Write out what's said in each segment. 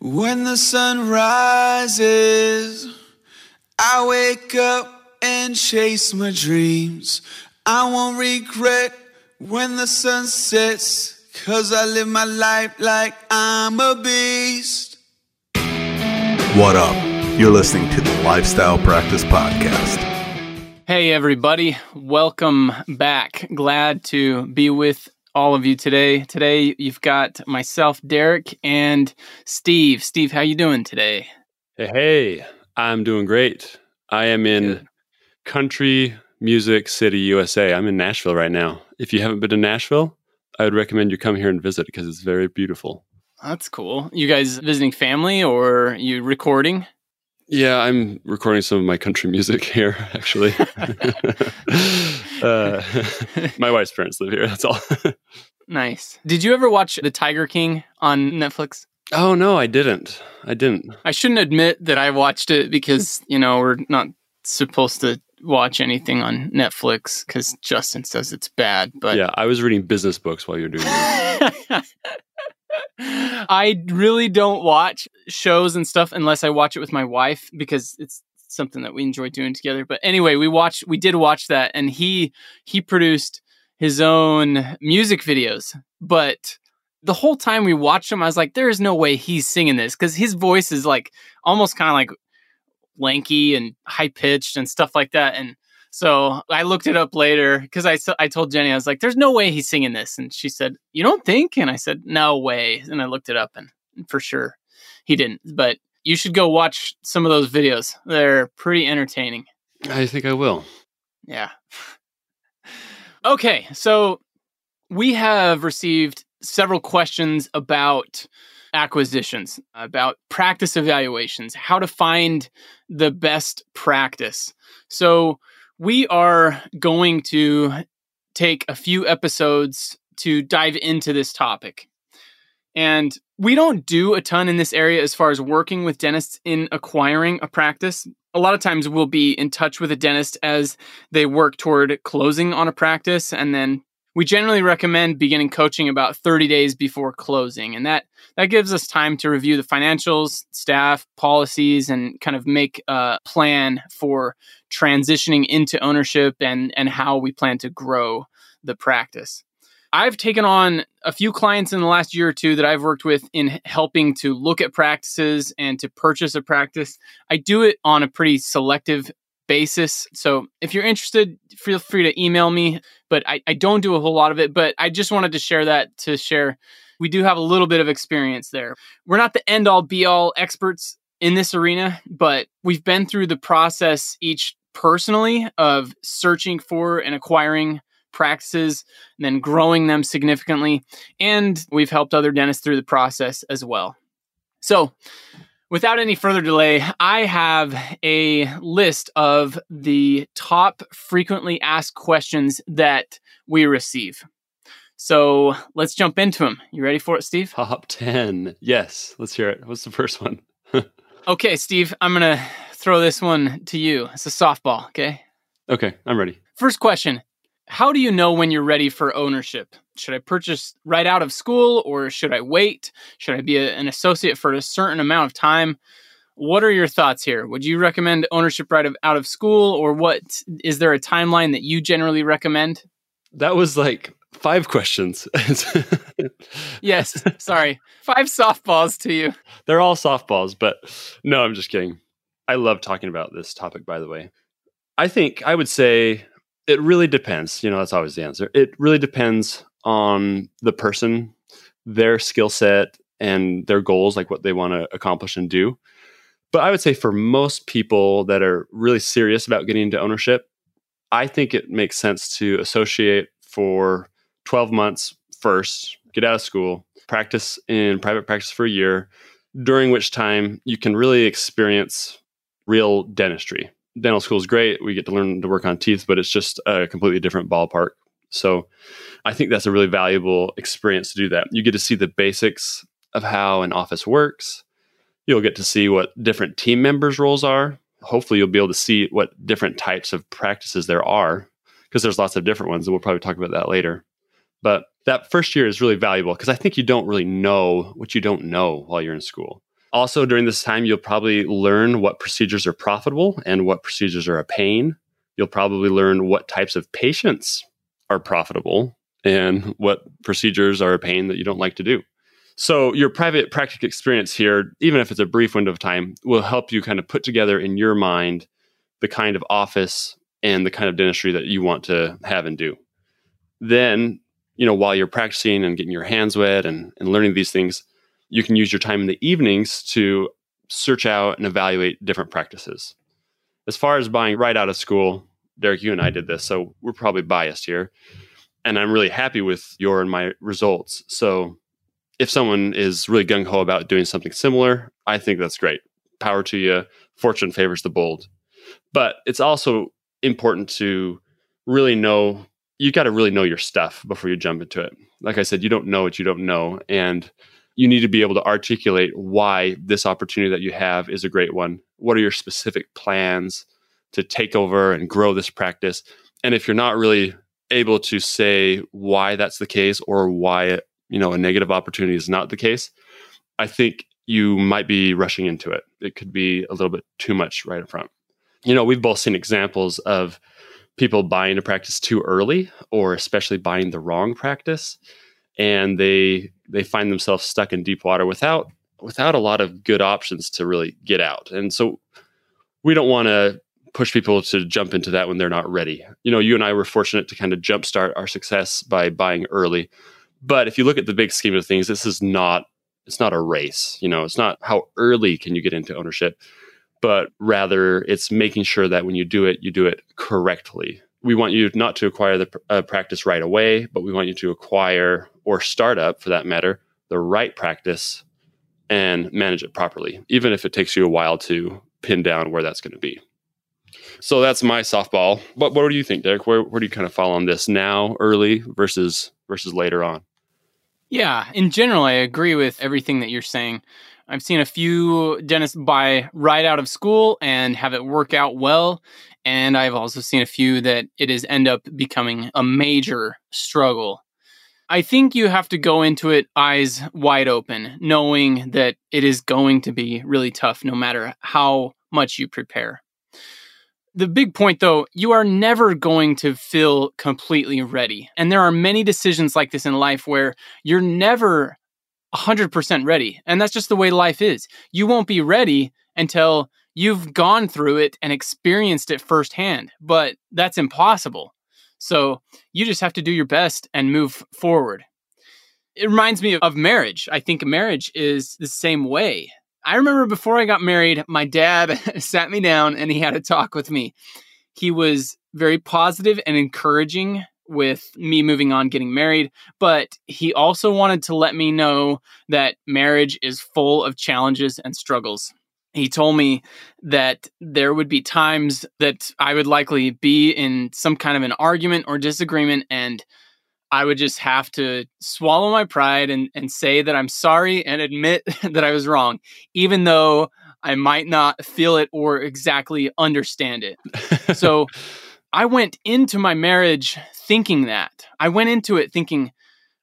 When the sun rises, I wake up and chase my dreams. I won't regret when the sun sets, cause I live my life like I'm a beast. What up? You're listening to the Lifestyle Practice Podcast. Hey, everybody. Welcome back. Glad to be with all of you today. Today, you've got myself, Derek, and Steve. Steve, how you doing today? Hey, hey, I'm doing great. I am in Good. Country Music City, USA. I'm in Nashville right now. If you haven't been to Nashville, I would recommend you come here and visit because it's very beautiful. That's cool. You guys visiting family or you recording? Yeah, I'm recording some of my country music here, actually. uh, my wife's parents live here. That's all. Nice. Did you ever watch The Tiger King on Netflix? oh no, I didn't. I didn't. I shouldn't admit that I watched it because, you know, we're not supposed to watch anything on Netflix because Justin says it's bad. But yeah, I was reading business books while you were doing that. I really don't watch shows and stuff unless I watch it with my wife because it's something that we enjoy doing together. But anyway, we watched we did watch that and he he produced his own music videos. But the whole time we watched him, I was like, there is no way he's singing this because his voice is like almost kind of like lanky and high pitched and stuff like that. And so I looked it up later because I, I told Jenny, I was like, there's no way he's singing this. And she said, You don't think? And I said, No way. And I looked it up and for sure he didn't. But you should go watch some of those videos. They're pretty entertaining. I think I will. Yeah. okay. So we have received several questions about acquisitions, about practice evaluations, how to find the best practice. So we are going to take a few episodes to dive into this topic. And we don't do a ton in this area as far as working with dentists in acquiring a practice. A lot of times we'll be in touch with a dentist as they work toward closing on a practice. And then we generally recommend beginning coaching about 30 days before closing. And that, that gives us time to review the financials, staff, policies, and kind of make a plan for transitioning into ownership and, and how we plan to grow the practice. I've taken on a few clients in the last year or two that I've worked with in helping to look at practices and to purchase a practice. I do it on a pretty selective basis. So if you're interested, feel free to email me. But I, I don't do a whole lot of it. But I just wanted to share that to share. We do have a little bit of experience there. We're not the end all be all experts in this arena, but we've been through the process each personally of searching for and acquiring practices and then growing them significantly. And we've helped other dentists through the process as well. So, without any further delay, I have a list of the top frequently asked questions that we receive. So, let's jump into them. You ready for it, Steve? Top 10. Yes, let's hear it. What's the first one? Okay, Steve, I'm going to throw this one to you. It's a softball, okay? Okay, I'm ready. First question How do you know when you're ready for ownership? Should I purchase right out of school or should I wait? Should I be a- an associate for a certain amount of time? What are your thoughts here? Would you recommend ownership right of, out of school or what is there a timeline that you generally recommend? That was like five questions. Yes, sorry. Five softballs to you. They're all softballs, but no, I'm just kidding. I love talking about this topic, by the way. I think I would say it really depends. You know, that's always the answer. It really depends on the person, their skill set, and their goals, like what they want to accomplish and do. But I would say for most people that are really serious about getting into ownership, I think it makes sense to associate for 12 months first, get out of school, practice in private practice for a year, during which time you can really experience real dentistry. Dental school is great. We get to learn to work on teeth, but it's just a completely different ballpark. So I think that's a really valuable experience to do that. You get to see the basics of how an office works. You'll get to see what different team members' roles are. Hopefully, you'll be able to see what different types of practices there are because there's lots of different ones, and we'll probably talk about that later. But that first year is really valuable because I think you don't really know what you don't know while you're in school. Also, during this time, you'll probably learn what procedures are profitable and what procedures are a pain. You'll probably learn what types of patients are profitable and what procedures are a pain that you don't like to do. So, your private practice experience here, even if it's a brief window of time, will help you kind of put together in your mind the kind of office and the kind of dentistry that you want to have and do. Then, you know, while you're practicing and getting your hands wet and, and learning these things, you can use your time in the evenings to search out and evaluate different practices. As far as buying right out of school, Derek, you and I did this, so we're probably biased here. And I'm really happy with your and my results. So if someone is really gung ho about doing something similar, I think that's great. Power to you. Fortune favors the bold. But it's also important to really know you got to really know your stuff before you jump into it. Like I said, you don't know what you don't know. And you need to be able to articulate why this opportunity that you have is a great one. What are your specific plans to take over and grow this practice? And if you're not really able to say why that's the case or why you know a negative opportunity is not the case, I think you might be rushing into it. It could be a little bit too much right up front. You know, we've both seen examples of people buying a practice too early or especially buying the wrong practice and they they find themselves stuck in deep water without without a lot of good options to really get out and so we don't want to push people to jump into that when they're not ready you know you and i were fortunate to kind of jumpstart our success by buying early but if you look at the big scheme of things this is not it's not a race you know it's not how early can you get into ownership but rather it's making sure that when you do it, you do it correctly. We want you not to acquire the uh, practice right away, but we want you to acquire or start up, for that matter, the right practice and manage it properly, even if it takes you a while to pin down where that's going to be. So that's my softball. But what do you think, Derek? Where where do you kind of fall on this now, early versus versus later on? Yeah, in general, I agree with everything that you're saying. I've seen a few dentists buy right out of school and have it work out well. And I've also seen a few that it is end up becoming a major struggle. I think you have to go into it eyes wide open, knowing that it is going to be really tough no matter how much you prepare. The big point though, you are never going to feel completely ready. And there are many decisions like this in life where you're never 100% ready. And that's just the way life is. You won't be ready until you've gone through it and experienced it firsthand, but that's impossible. So you just have to do your best and move forward. It reminds me of marriage. I think marriage is the same way. I remember before I got married, my dad sat me down and he had a talk with me. He was very positive and encouraging with me moving on getting married, but he also wanted to let me know that marriage is full of challenges and struggles. He told me that there would be times that I would likely be in some kind of an argument or disagreement, and I would just have to swallow my pride and, and say that I'm sorry and admit that I was wrong, even though I might not feel it or exactly understand it. so I went into my marriage thinking that. I went into it thinking,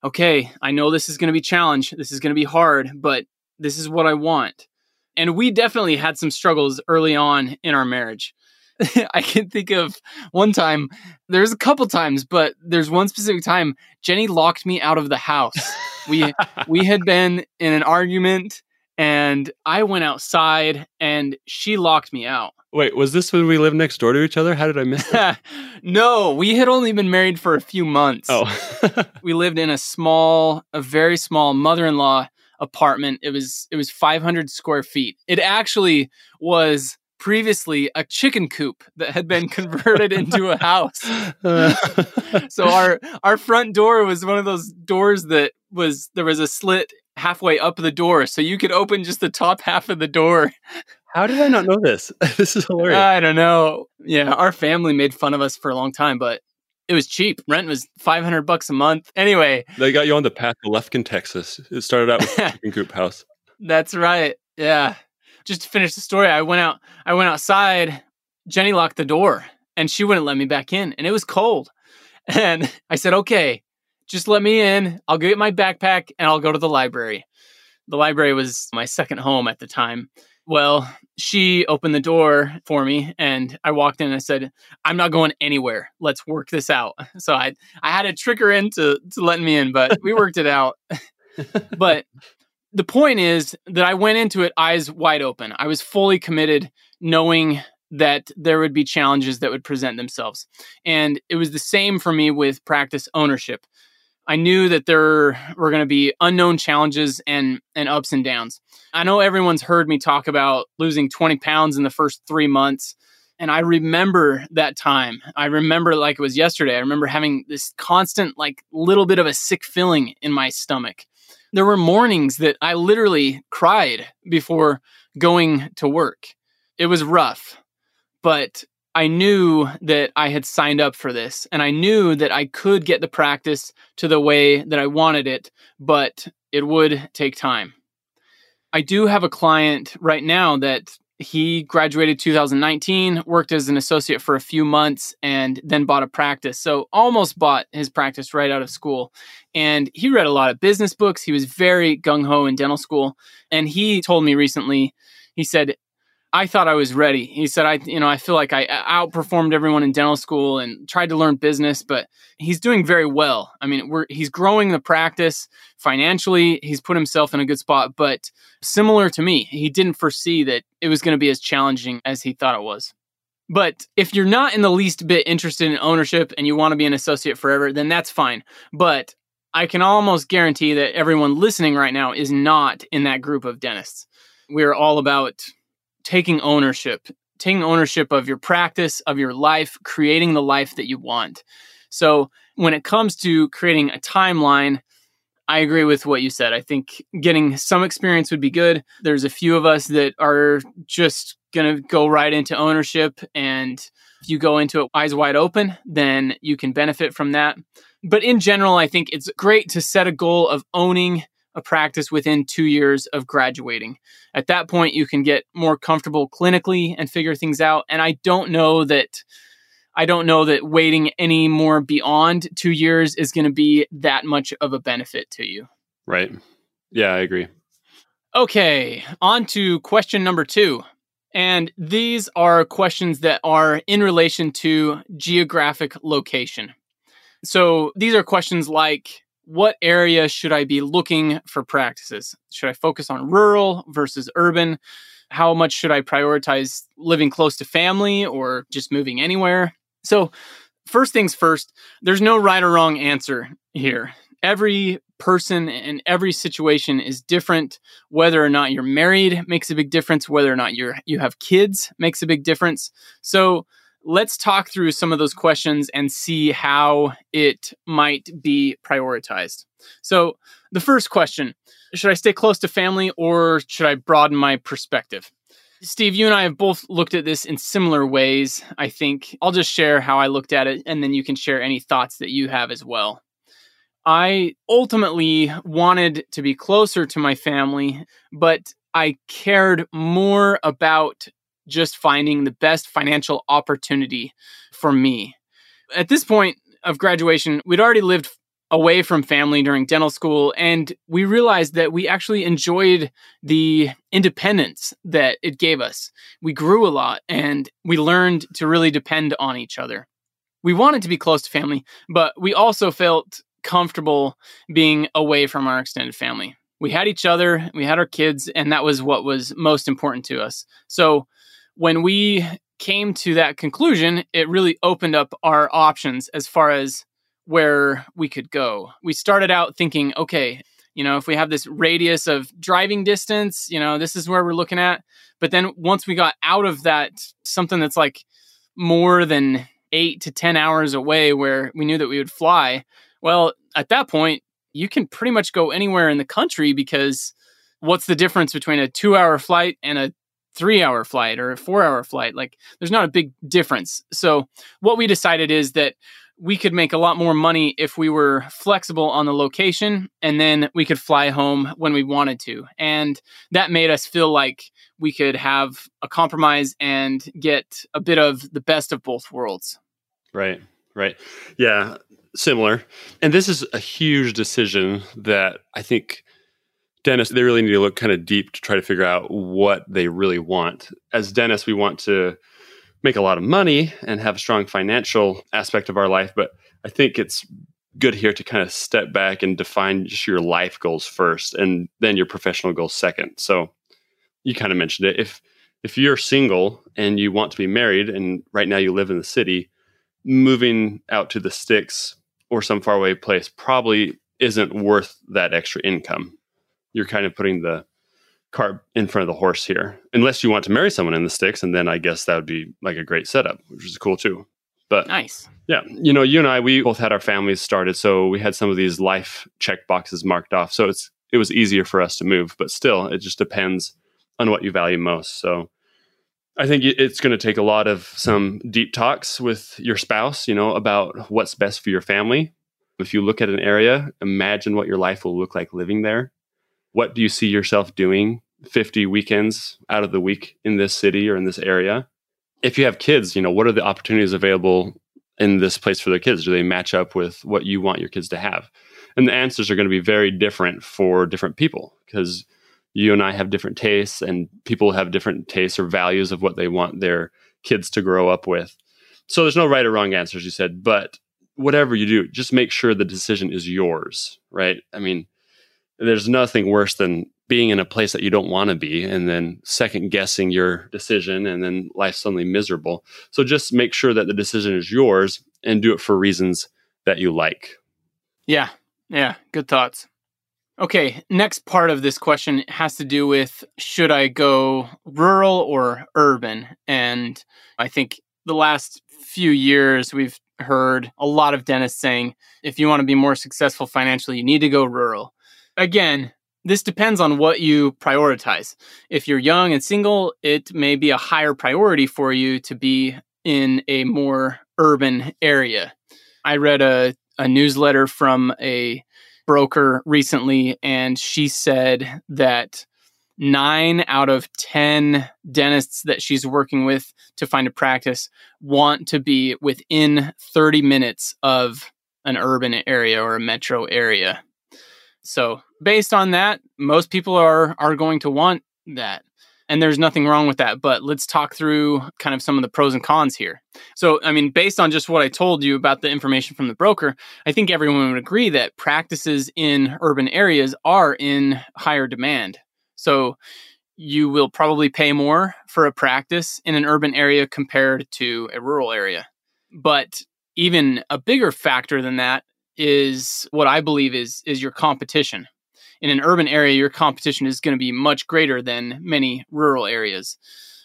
okay, I know this is going to be challenge. This is going to be hard, but this is what I want. And we definitely had some struggles early on in our marriage. I can think of one time, there's a couple times, but there's one specific time Jenny locked me out of the house. We we had been in an argument and I went outside and she locked me out. Wait, was this when we lived next door to each other? How did I miss that? no, we had only been married for a few months. Oh. we lived in a small, a very small mother-in-law apartment. It was it was 500 square feet. It actually was previously a chicken coop that had been converted into a house. so our our front door was one of those doors that was there was a slit halfway up the door so you could open just the top half of the door how did I not know this? this is hilarious. I don't know. Yeah, our family made fun of us for a long time, but it was cheap. Rent was 500 bucks a month. Anyway, they got you on the path to Lufkin, Texas. It started out with coop house. That's right. Yeah. Just to finish the story, I went out I went outside. Jenny locked the door and she wouldn't let me back in and it was cold. And I said, "Okay, just let me in. I'll get my backpack and I'll go to the library." The library was my second home at the time. Well, she opened the door for me and I walked in and I said, I'm not going anywhere. Let's work this out. So I I had to trick her into to letting me in, but we worked it out. but the point is that I went into it eyes wide open. I was fully committed, knowing that there would be challenges that would present themselves. And it was the same for me with practice ownership. I knew that there were going to be unknown challenges and, and ups and downs. I know everyone's heard me talk about losing 20 pounds in the first three months. And I remember that time. I remember like it was yesterday. I remember having this constant, like, little bit of a sick feeling in my stomach. There were mornings that I literally cried before going to work. It was rough, but I knew that I had signed up for this and I knew that I could get the practice to the way that I wanted it, but it would take time. I do have a client right now that he graduated 2019, worked as an associate for a few months, and then bought a practice. So almost bought his practice right out of school. And he read a lot of business books. He was very gung ho in dental school. And he told me recently, he said, I thought I was ready. He said, I, you know, I feel like I uh, outperformed everyone in dental school and tried to learn business, but he's doing very well. I mean, we're, he's growing the practice financially. He's put himself in a good spot, but similar to me, he didn't foresee that it was going to be as challenging as he thought it was. But if you're not in the least bit interested in ownership and you want to be an associate forever, then that's fine. But I can almost guarantee that everyone listening right now is not in that group of dentists. We're all about taking ownership, taking ownership of your practice, of your life, creating the life that you want. So when it comes to creating a timeline, I agree with what you said. I think getting some experience would be good. There's a few of us that are just going to go right into ownership. And if you go into it eyes wide open, then you can benefit from that. But in general, I think it's great to set a goal of owning a practice within two years of graduating. At that point, you can get more comfortable clinically and figure things out. And I don't know that. I don't know that waiting any more beyond two years is going to be that much of a benefit to you. Right. Yeah, I agree. Okay, on to question number two. And these are questions that are in relation to geographic location. So these are questions like what area should I be looking for practices? Should I focus on rural versus urban? How much should I prioritize living close to family or just moving anywhere? So, first things first, there's no right or wrong answer here. Every person and every situation is different. Whether or not you're married makes a big difference. Whether or not you're you have kids makes a big difference. So, let's talk through some of those questions and see how it might be prioritized. So, the first question should I stay close to family or should I broaden my perspective? Steve, you and I have both looked at this in similar ways. I think I'll just share how I looked at it and then you can share any thoughts that you have as well. I ultimately wanted to be closer to my family, but I cared more about just finding the best financial opportunity for me. At this point of graduation, we'd already lived away from family during dental school, and we realized that we actually enjoyed the independence that it gave us. We grew a lot and we learned to really depend on each other. We wanted to be close to family, but we also felt comfortable being away from our extended family. We had each other, we had our kids, and that was what was most important to us. So when we came to that conclusion, it really opened up our options as far as where we could go. We started out thinking, okay, you know, if we have this radius of driving distance, you know, this is where we're looking at. But then once we got out of that, something that's like more than eight to 10 hours away where we knew that we would fly, well, at that point, you can pretty much go anywhere in the country because what's the difference between a two hour flight and a three hour flight or a four hour flight. Like there's not a big difference. So what we decided is that we could make a lot more money if we were flexible on the location and then we could fly home when we wanted to. And that made us feel like we could have a compromise and get a bit of the best of both worlds. Right. Right. Yeah. Similar. And this is a huge decision that I think dentists, they really need to look kind of deep to try to figure out what they really want. As dentists, we want to make a lot of money and have a strong financial aspect of our life, but I think it's good here to kind of step back and define just your life goals first and then your professional goals second. So you kind of mentioned it. If if you're single and you want to be married and right now you live in the city, moving out to the sticks or some faraway place probably isn't worth that extra income. You're kind of putting the cart in front of the horse here, unless you want to marry someone in the sticks, and then I guess that would be like a great setup, which is cool too. But nice. Yeah, you know, you and I, we both had our families started, so we had some of these life check boxes marked off. So it's it was easier for us to move, but still, it just depends on what you value most. So I think it's going to take a lot of some deep talks with your spouse, you know, about what's best for your family. If you look at an area, imagine what your life will look like living there. What do you see yourself doing 50 weekends out of the week in this city or in this area? If you have kids, you know, what are the opportunities available in this place for their kids? Do they match up with what you want your kids to have? And the answers are going to be very different for different people because you and I have different tastes, and people have different tastes or values of what they want their kids to grow up with. So there's no right or wrong answers, you said, but whatever you do, just make sure the decision is yours, right? I mean, there's nothing worse than being in a place that you don't want to be and then second guessing your decision and then life suddenly miserable. So just make sure that the decision is yours and do it for reasons that you like. Yeah. Yeah. Good thoughts. Okay, next part of this question has to do with should I go rural or urban? And I think the last few years we've heard a lot of dentists saying if you want to be more successful financially, you need to go rural. Again, this depends on what you prioritize. If you're young and single, it may be a higher priority for you to be in a more urban area. I read a, a newsletter from a broker recently, and she said that nine out of 10 dentists that she's working with to find a practice want to be within 30 minutes of an urban area or a metro area. So, based on that, most people are are going to want that and there's nothing wrong with that. But let's talk through kind of some of the pros and cons here. So, I mean, based on just what I told you about the information from the broker, I think everyone would agree that practices in urban areas are in higher demand. So, you will probably pay more for a practice in an urban area compared to a rural area. But even a bigger factor than that is what I believe is is your competition in an urban area, your competition is going to be much greater than many rural areas.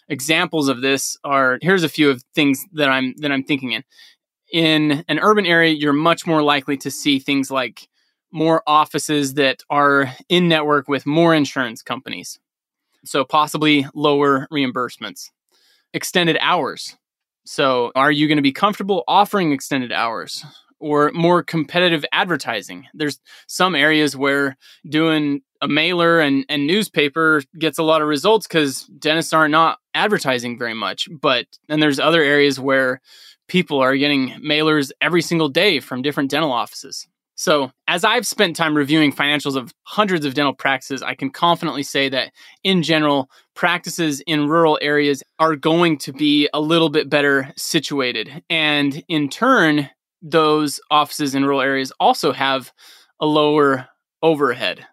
Examples of this are here's a few of things that I'm that I'm thinking in. In an urban area, you're much more likely to see things like more offices that are in network with more insurance companies. So possibly lower reimbursements. Extended hours. So are you going to be comfortable offering extended hours? Or more competitive advertising. There's some areas where doing a mailer and, and newspaper gets a lot of results because dentists are not advertising very much. But then there's other areas where people are getting mailers every single day from different dental offices. So, as I've spent time reviewing financials of hundreds of dental practices, I can confidently say that in general, practices in rural areas are going to be a little bit better situated. And in turn, those offices in rural areas also have a lower overhead.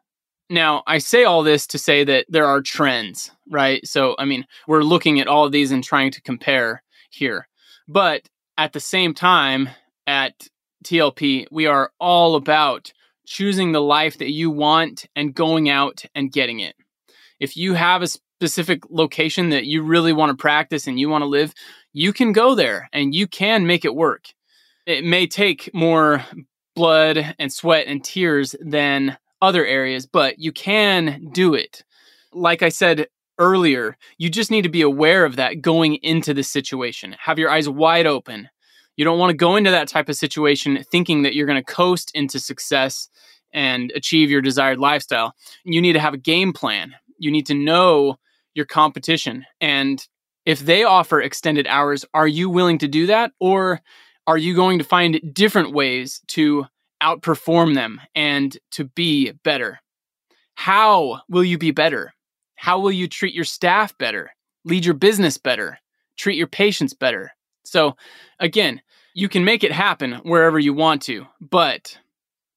Now, I say all this to say that there are trends, right? So, I mean, we're looking at all of these and trying to compare here. But at the same time, at TLP, we are all about choosing the life that you want and going out and getting it. If you have a specific location that you really want to practice and you want to live, you can go there and you can make it work it may take more blood and sweat and tears than other areas, but you can do it. Like I said earlier, you just need to be aware of that going into the situation. Have your eyes wide open. You don't want to go into that type of situation thinking that you're going to coast into success and achieve your desired lifestyle. You need to have a game plan. You need to know your competition. And if they offer extended hours, are you willing to do that? Or are you going to find different ways to outperform them and to be better? How will you be better? How will you treat your staff better? Lead your business better? Treat your patients better? So, again, you can make it happen wherever you want to, but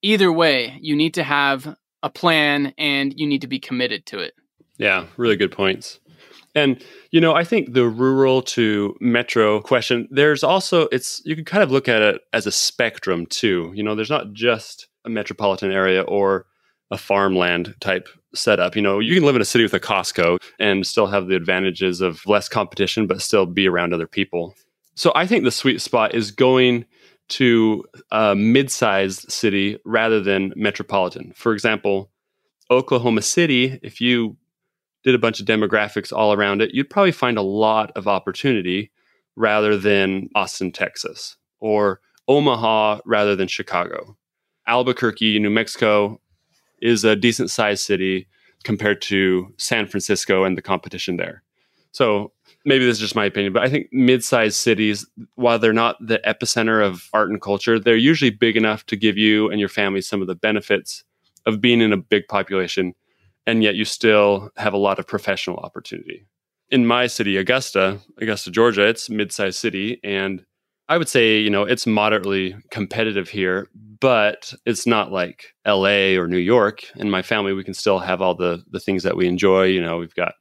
either way, you need to have a plan and you need to be committed to it. Yeah, really good points. And you know, I think the rural to metro question, there's also it's you can kind of look at it as a spectrum too. You know, there's not just a metropolitan area or a farmland type setup. You know, you can live in a city with a Costco and still have the advantages of less competition, but still be around other people. So I think the sweet spot is going to a mid-sized city rather than metropolitan. For example, Oklahoma City, if you did a bunch of demographics all around it, you'd probably find a lot of opportunity rather than Austin, Texas, or Omaha rather than Chicago. Albuquerque, New Mexico is a decent sized city compared to San Francisco and the competition there. So maybe this is just my opinion, but I think mid-sized cities, while they're not the epicenter of art and culture, they're usually big enough to give you and your family some of the benefits of being in a big population, and yet you still have a lot of professional opportunity. In my city, Augusta, Augusta, Georgia, it's a mid-sized city, and I would say, you know, it's moderately competitive here, but it's not like LA or New York. In my family, we can still have all the the things that we enjoy. You know, we've got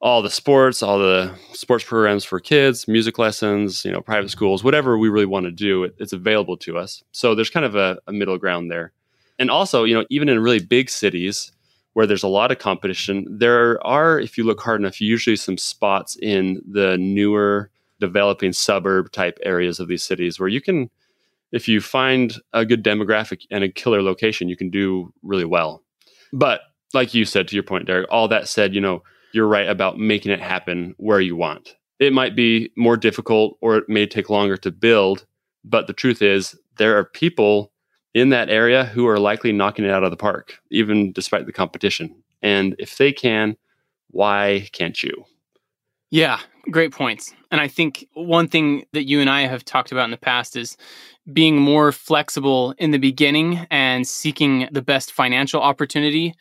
all the sports, all the sports programs for kids, music lessons, you know, private schools, whatever we really want to do, it, it's available to us. So there's kind of a, a middle ground there. And also, you know, even in really big cities where there's a lot of competition, there are, if you look hard enough, usually some spots in the newer developing suburb type areas of these cities where you can, if you find a good demographic and a killer location, you can do really well. But like you said, to your point, Derek, all that said, you know, you're right about making it happen where you want. It might be more difficult or it may take longer to build, but the truth is, there are people in that area who are likely knocking it out of the park, even despite the competition. And if they can, why can't you? Yeah, great points. And I think one thing that you and I have talked about in the past is being more flexible in the beginning and seeking the best financial opportunity.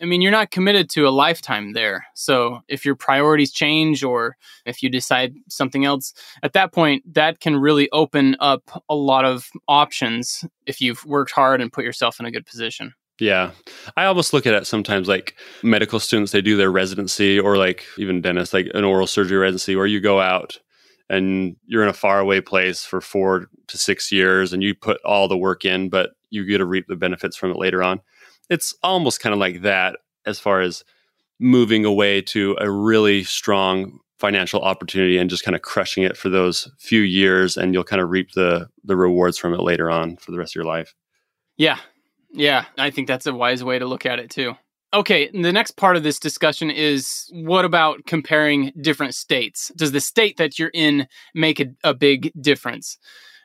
I mean, you're not committed to a lifetime there. So if your priorities change or if you decide something else, at that point, that can really open up a lot of options if you've worked hard and put yourself in a good position. Yeah. I almost look at it sometimes like medical students, they do their residency or like even dentists, like an oral surgery residency where you go out and you're in a faraway place for four to six years and you put all the work in, but you get to reap the benefits from it later on. It's almost kind of like that as far as moving away to a really strong financial opportunity and just kind of crushing it for those few years and you'll kind of reap the the rewards from it later on for the rest of your life. Yeah. Yeah, I think that's a wise way to look at it too. Okay, the next part of this discussion is what about comparing different states? Does the state that you're in make a, a, big difference?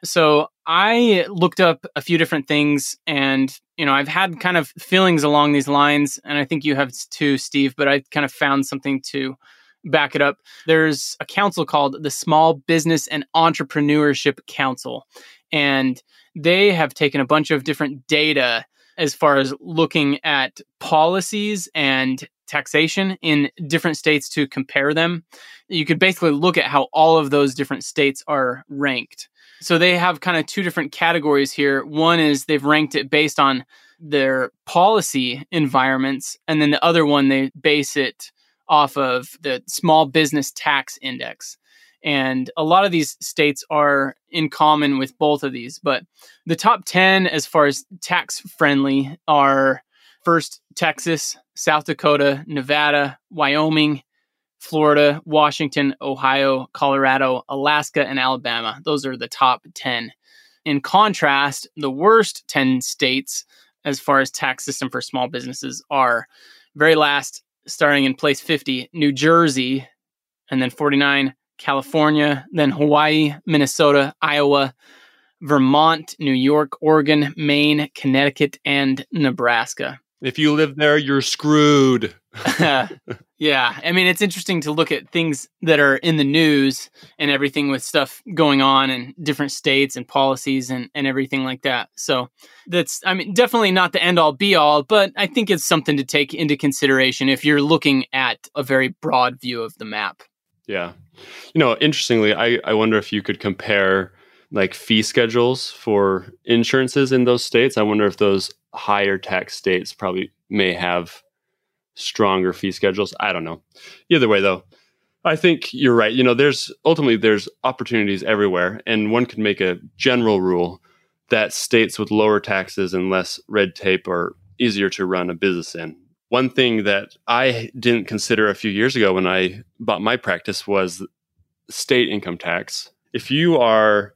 So I looked up a few different things and, you know, I've had kind of feelings along these lines, and I think you have too, Steve, but I kind of found something to back it up. There's a council called the Small Business and Entrepreneurship Council, and they have taken a bunch of different data as far as looking at policies and taxation in different states to compare them. You could basically look at how all of those different states are ranked. So they have kind of two different categories here. One is they've ranked it based on their policy environments, and then the other one they base it off of the small business tax index. And a lot of these states are in common with both of these. But the top 10, as far as tax friendly, are first Texas, South Dakota, Nevada, Wyoming, Florida, Washington, Ohio, Colorado, Alaska, and Alabama. Those are the top 10. In contrast, the worst 10 states as far as tax system for small businesses are very last, starting in place 50, New Jersey, and then 49, California, then Hawaii, Minnesota, Iowa, Vermont, New York, Oregon, Maine, Connecticut, and Nebraska. If you live there, you're screwed. yeah. I mean, it's interesting to look at things that are in the news and everything with stuff going on in different states and policies and, and everything like that. So that's, I mean, definitely not the end all be all, but I think it's something to take into consideration if you're looking at a very broad view of the map. Yeah. You know, interestingly, I, I wonder if you could compare like fee schedules for insurances in those states. I wonder if those higher tax states probably may have stronger fee schedules. I don't know. Either way, though, I think you're right. You know, there's ultimately there's opportunities everywhere, and one could make a general rule that states with lower taxes and less red tape are easier to run a business in. One thing that I didn't consider a few years ago when I bought my practice was state income tax. If you are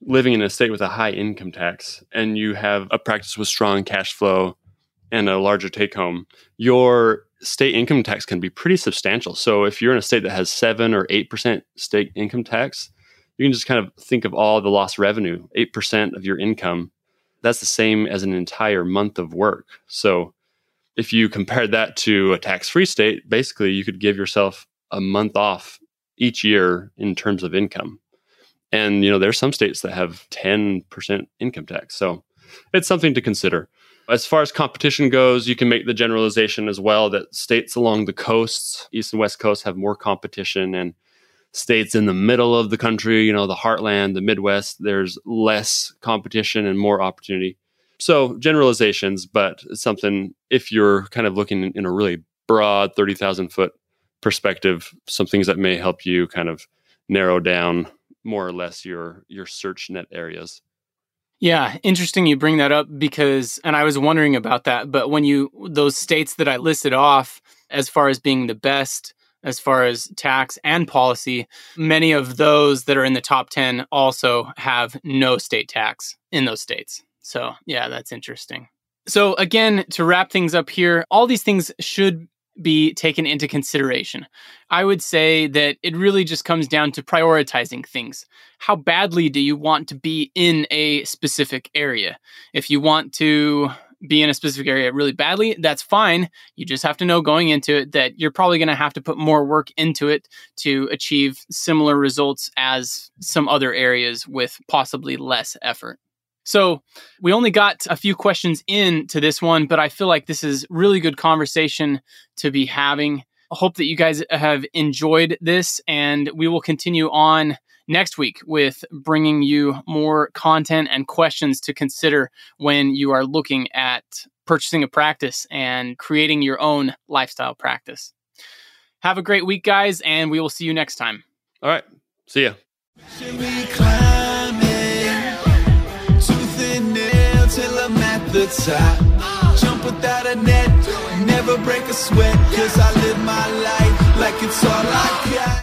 living in a state with a high income tax and you have a practice with strong cash flow and a larger take home, your state income tax can be pretty substantial. So if you're in a state that has 7 or 8% state income tax, you can just kind of think of all the lost revenue, 8% of your income. That's the same as an entire month of work. So if you compare that to a tax free state, basically you could give yourself a month off each year in terms of income. And you know, there's some states that have 10% income tax. So it's something to consider. As far as competition goes, you can make the generalization as well that states along the coasts, east and west coast, have more competition, and states in the middle of the country, you know, the heartland, the Midwest, there's less competition and more opportunity. So generalizations, but something if you're kind of looking in a really broad 30,000 foot perspective, some things that may help you kind of narrow down more or less your your search net areas. Yeah, interesting you bring that up because and I was wondering about that, but when you those states that I listed off as far as being the best as far as tax and policy, many of those that are in the top 10 also have no state tax in those states. So, yeah, that's interesting. So, again, to wrap things up here, all these things should be taken into consideration. I would say that it really just comes down to prioritizing things. How badly do you want to be in a specific area? If you want to be in a specific area really badly, that's fine. You just have to know going into it that you're probably going to have to put more work into it to achieve similar results as some other areas with possibly less effort. So we only got a few questions in to this one, but I feel like this is really good conversation to be having. I hope that you guys have enjoyed this, and we will continue on next week with bringing you more content and questions to consider when you are looking at purchasing a practice and creating your own lifestyle practice. Have a great week, guys, and we will see you next time. All right. See ya the top. Jump without a net, never break a sweat, cause I live my life like it's all I got.